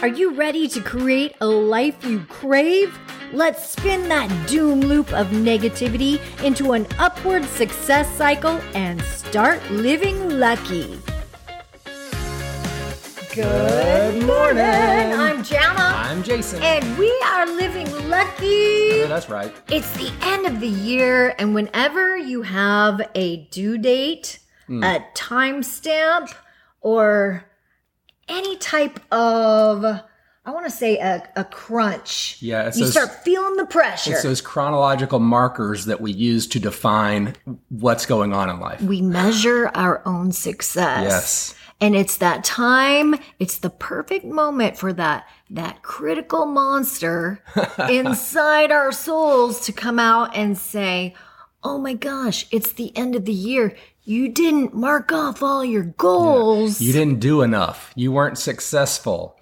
Are you ready to create a life you crave? Let's spin that doom loop of negativity into an upward success cycle and start living lucky. Good morning. I'm Jana. I'm Jason. And we are living lucky. Yeah, that's right. It's the end of the year, and whenever you have a due date, hmm. a timestamp, or any type of, I want to say a, a crunch, Yeah, it's you those- start feeling the pressure. It's those chronological markers that we use to define what's going on in life. we measure our own success. Yes. And it's that time, it's the perfect moment for that that critical monster inside our souls to come out and say, "Oh my gosh, it's the end of the year. You didn't mark off all your goals." You didn't do enough. You weren't successful.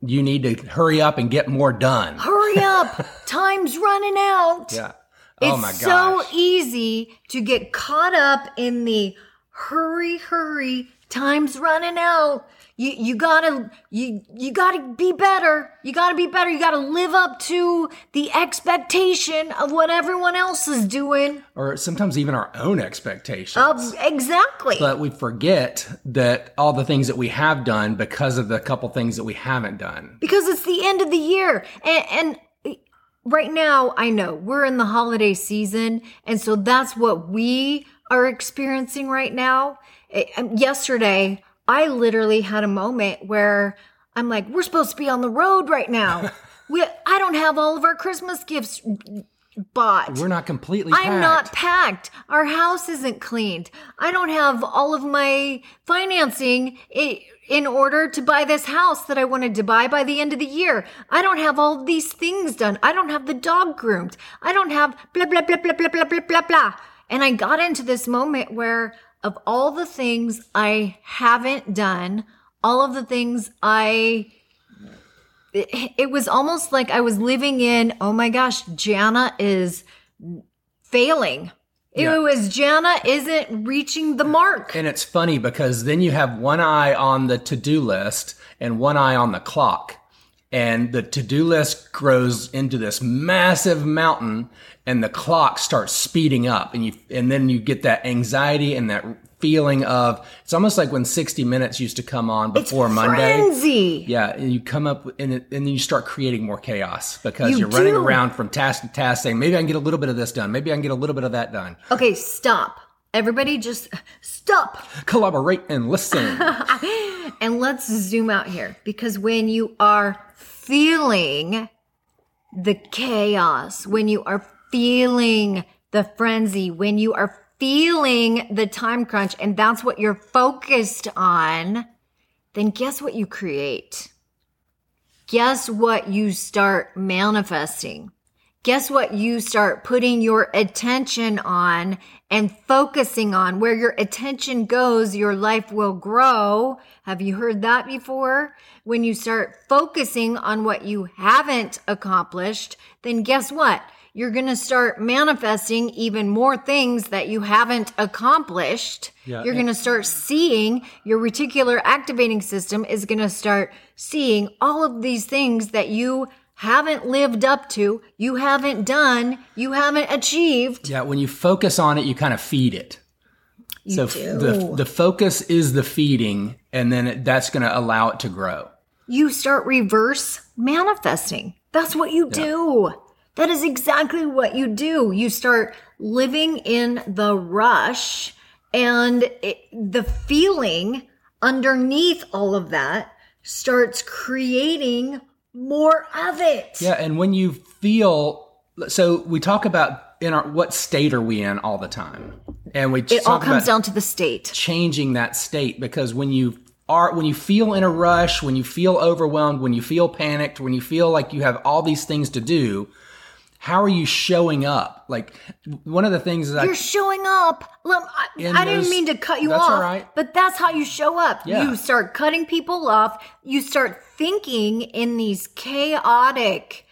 You need to hurry up and get more done. Hurry up. Time's running out. Yeah. Oh it's oh my gosh. It's so easy to get caught up in the hurry, hurry, time's running out. You you gotta you you gotta be better. You gotta be better. You gotta live up to the expectation of what everyone else is doing. or sometimes even our own expectations. Of exactly. but we forget that all the things that we have done because of the couple things that we haven't done. because it's the end of the year and, and right now i know we're in the holiday season and so that's what we are experiencing right now Eh, um, yesterday i literally had a moment where i'm like we're supposed to be on the road right now we, i don't have all of our christmas gifts bought We're not completely I'm not packed. packed. Our house isn't cleaned. I don't have all of my financing in order to buy this house that I wanted to buy by the end of the year. I don't have all these things done. I don't have the dog groomed. I don't have blah, blah, blah, blah, blah, blah, blah, blah, blah. And I got into this moment where of all the things I haven't done, all of the things I it, it was almost like I was living in, oh my gosh, Jana is failing. Yeah. It was Jana isn't reaching the mark. And it's funny because then you have one eye on the to do list and one eye on the clock. And the to do list grows into this massive mountain and the clock starts speeding up and you, and then you get that anxiety and that feeling of, it's almost like when 60 minutes used to come on It's before Monday. frenzy. Yeah, and you come up and, it, and then you start creating more chaos because you are running around from task to task saying, maybe I can get a little bit of this done. Maybe I can get a little bit of that done. Okay, stop. Everybody just stop Collaborate and listen. and let's zoom out here because when you are feeling the chaos, when you are feeling the frenzy, when you are feeling the time crunch, and that's what you're focused on, then guess what you create? Guess what you start manifesting? Guess what you start putting your attention on and focusing on? Where your attention goes, your life will grow. Have you heard that before? When you start focusing on what you haven't accomplished, then guess what? You're going to start manifesting even more things that you haven't accomplished. Yeah, You're going to start seeing your reticular activating system is going to start seeing all of these things that you haven't lived up to, you haven't done, you haven't achieved. Yeah, when you focus on it, you kind of feed it. so f- do. the the focus is the feeding, and then it, that's going to allow it to grow. You start reverse manifesting. That's what you do. That is exactly what you do. You start living in the rush and it, the feeling underneath all of that starts creating more of it. Yeah, and when you feel so, we talk about in our what state are we in all the time, and we It all comes down to the state. changing that state because when you are when you feel in a rush, when you feel overwhelmed, when you feel panicked, when you feel like you have all these things to do, how are you showing up? Like one of the things that You're showing up. Look, I, I didn't mean to cut you off, right. but that's how you show up. Yeah. You start cutting people off. You start thinking in these chaotic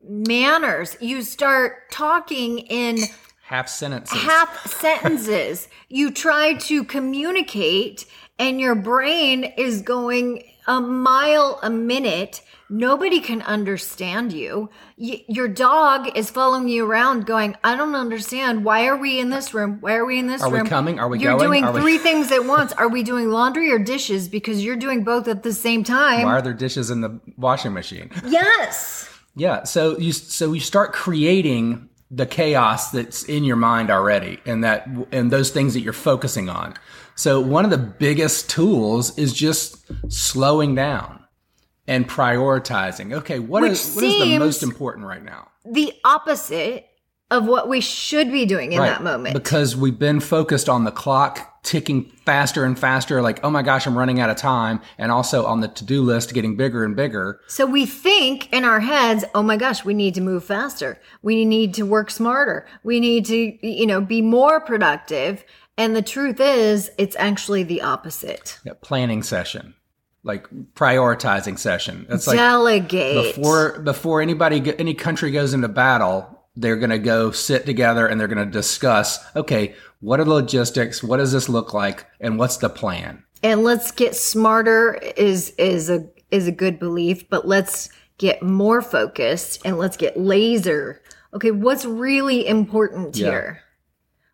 manners. You start talking in half sentences. half sentences. you try to communicate, and your brain is going, a mile a minute, nobody can understand you. Y- your dog is following you around going, I don't understand. Why are we in this room? Why are we in this room? Are we coming? Are we going? You're going? doing Are we- three things at once. Are we doing laundry or dishes? Because you're doing both at the same time. Why are there dishes in the washing machine? Yes. Yeah. So you so you start creating the chaos that's in your mind already, and that and those things that you're focusing on. So one of the biggest tools is just slowing down and prioritizing. Okay, what is what is the most important right now? The opposite of what we should be doing in Right. that moment. Because we've been focused on the clock ticking faster and faster, like, oh my gosh, I'm running out of time. And also on the to do list getting bigger and bigger. So we think in our heads, oh my gosh, we need to move faster. We need to work smarter. We need to, you know, be more productive. And the truth is, it's actually the opposite. Yeah, planning session, like prioritizing session. That's like Delegate. before before anybody any country goes into battle they're going to go sit together and they're going to discuss okay what are the logistics what does this look like and what's the plan and let's get smarter is is a is a good belief, but let's get more focused and let's get laser. Okay, what's really important Yeah. here?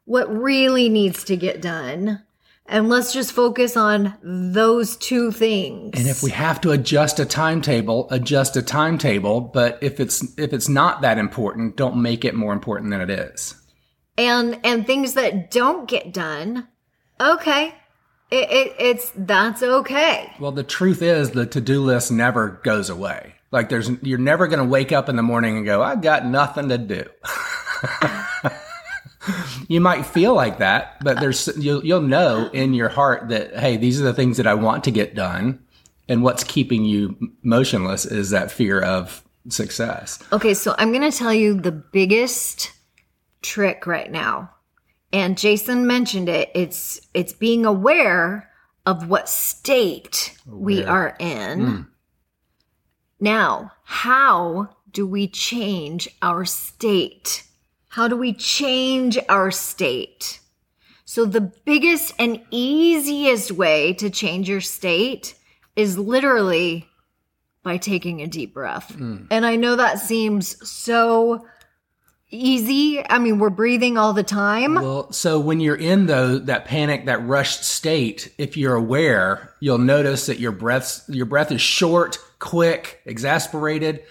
What really needs to get done? And let's just focus on those two things. and if we have to adjust a timetable adjust a timetable but if it's if it's not that important don't make it more important than it is and and things that don't get done, okay. It, it it's that's okay. well the truth is the to-do list never goes away like there's you're never going to wake up in the morning and go i've got nothing to do you might feel like that, but there's you'll you'll know in your heart that hey, these are the things that I want to get done, and what's keeping you motionless is that fear of success. Okay, so I'm going to tell you the biggest trick right now. And Jason mentioned it. It's it's being aware of what state we are in. Hmm. Now, how do we change our state? How do we change our state? So the biggest and easiest way to change your state is literally by taking a deep breath. Hmm. And I know that seems so easy. I mean, we're breathing all the time. Well, so when you're in though that panic, that rushed state, if you're aware, you'll notice that your breaths your breath is short, quick, exasperated,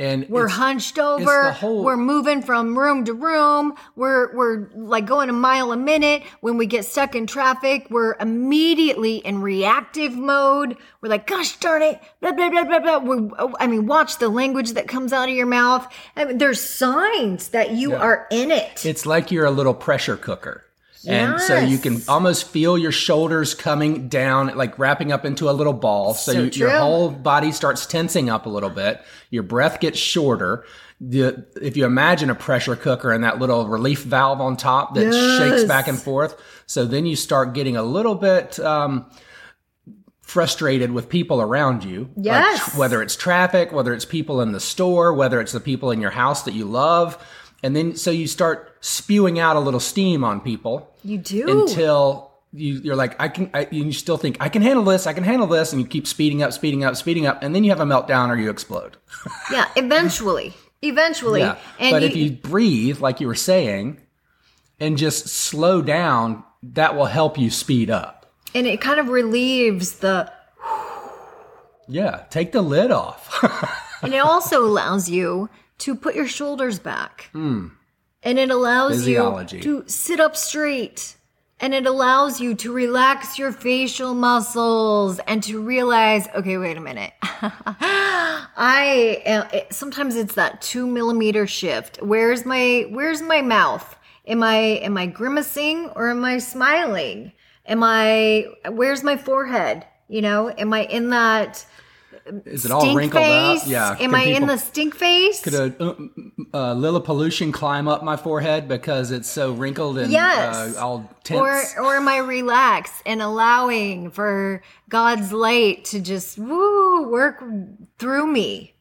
and We're hunched over. whole- We're moving from room to room. We're we're like going a mile a minute. When we get stuck in traffic, we're immediately in reactive mode. We're like, "Gosh darn it!" Blah blah blah blah blah. We, oh, I mean, watch the language that comes out of your mouth. I mean, there's signs that you are in it. It's like you're a little pressure cooker. And so you can almost feel your shoulders coming down, like wrapping up into a little ball. So, So you, your whole body starts tensing up a little bit. Your breath gets shorter. The, if you imagine a pressure cooker and that little relief valve on top that shakes back and forth. So then you start getting a little bit um, frustrated with people around you. Like, Yes. whether it's traffic, whether it's people in the store, whether it's the people in your house that you love. And then so you start spewing out a little steam on people you do. until you, you're like, I can, I, you still think, I can handle this, I can handle this. And you keep speeding up, speeding up, speeding up. And then you have a meltdown or you explode. yeah, eventually, eventually. Yeah. And but if you breathe, like you were saying, and just slow down, that will help you speed up. and it kind of relieves the Yeah. Take the lid off. And it also allows you to put your shoulders back. Hmm. And it allows. Physiology. you to sit up straight. And it allows you to relax your facial muscles and to realize, okay, wait a minute. I am, it, sometimes it's that two millimeter shift. Where's my Where's my mouth? Am I am I grimacing or am I smiling? Am I Where's my forehead? You know, am I in that Is it all wrinkled face? up? Yeah. Am I in the stink face? Could a uh, uh, climb up my forehead because it's so wrinkled and Yes. uh, all or tense? or am I relaxed and allowing for God's light to just woo work through me?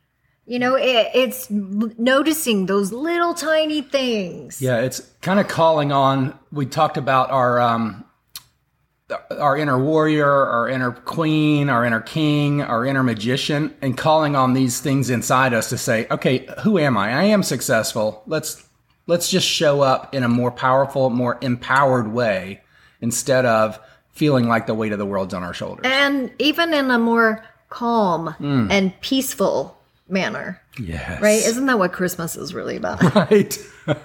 You know, it, it's noticing those little tiny things. yeah, it's kind of calling on. We talked about our um, our inner warrior, our inner queen, our inner king, our inner magician, and calling on these things inside us to say, okay, who am I? I am successful. Let's let's just show up in a more powerful, more empowered way instead of feeling like the weight of the world's on our shoulders. And even in a more calm hmm. and peaceful manner. yes. Right? Isn't that what Christmas is really about? right.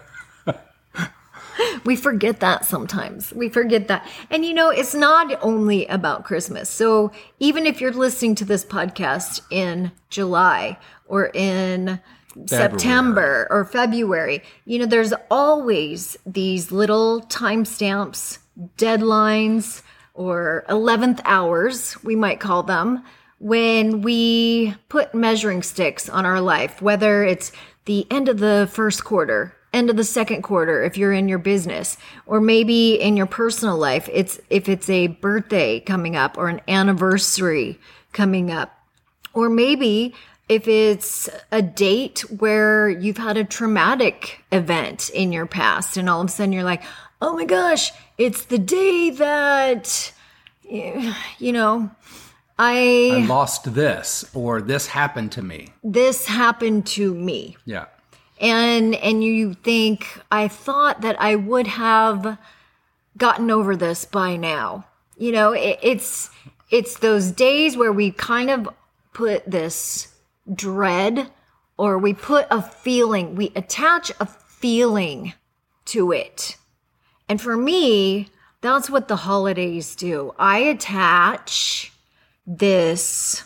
we forget that sometimes. We forget that. And you know, it's not only about Christmas. So even if you're listening to this podcast in July or in September or February, you know, there's always these little timestamps, deadlines, or 11th hours, we might call them, when we put measuring sticks on our life, whether it's the end of the first quarter, end of the second quarter if you're in your business or maybe in your personal life it's if it's a birthday coming up or an anniversary coming up or maybe if it's a date where you've had a traumatic event in your past and all of a sudden you're like oh my gosh it's the day that you know I i lost this or this happened to me. this happened to me Yeah. And and you think i thought that i would have gotten over this by now. You know it, it's it's those days where we kind of put this dread or we put a feeling we attach a feeling to it. And for me that's what the holidays do. I attach this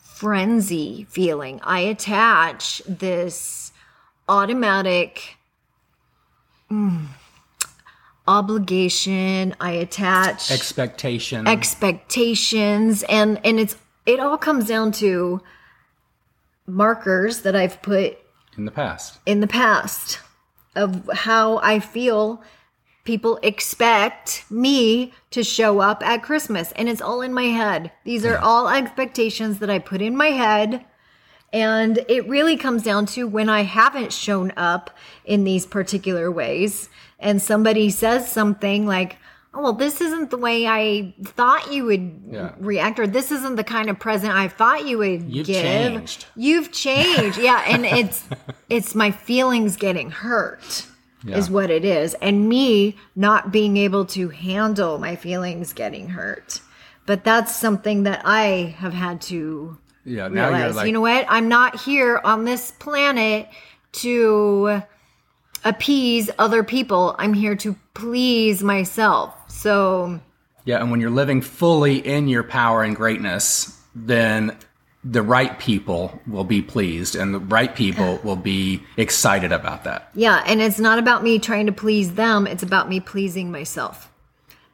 frenzy feeling. I attach this automatic mm, obligation. I attach Expectation. expectations and and it's it all comes down to markers that I've put in the past. in the past of how I feel people expect me to show up at Christmas. And it's all in my head. These are all expectations that I put in my head. And it really comes down to when I haven't shown up in these particular ways and somebody says something like, Oh, well, this isn't the way I thought you would Yeah. react, or this isn't the kind of present I thought you would You've give. changed. You've changed. Yeah. And it's it's my feelings getting hurt is what it is. And me not being able to handle my feelings getting hurt. But that's something that I have had to Yeah. Now you're realize. like, you know what? I'm not here on this planet to appease other people. I'm here to please myself. So Yeah, and when you're living fully in your power and greatness, then the right people will be pleased and the right people will be excited about that. Yeah, and it's not about me trying to please them, it's about me pleasing myself.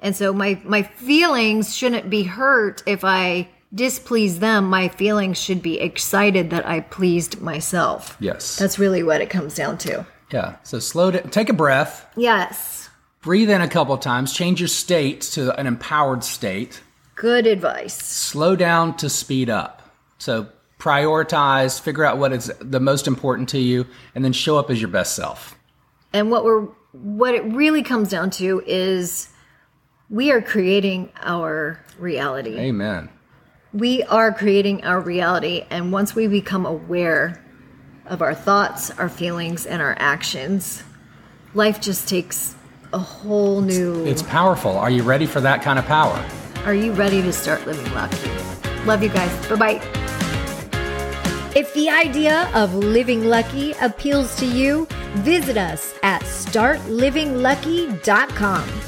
And so my my feelings shouldn't be hurt if I displease them. My feelings should be excited that I pleased myself. Yes. That's really what it comes down to. yeah. So slow down, take a breath, Yes. breathe in a couple times, change your state to an empowered state, Good advice. slow down to speed up. So prioritize, figure out what is the most important to you, and then show up as your best self. And what we're what it really comes down to is we are creating our reality. Amen. We are creating our reality and once we become aware of our thoughts our feelings and our actions life just takes a whole new It's powerful. Are you ready for that kind of power? are you ready to start living lucky love you guys bye-bye if the idea of living lucky appeals to you visit us at startlivinglucky.com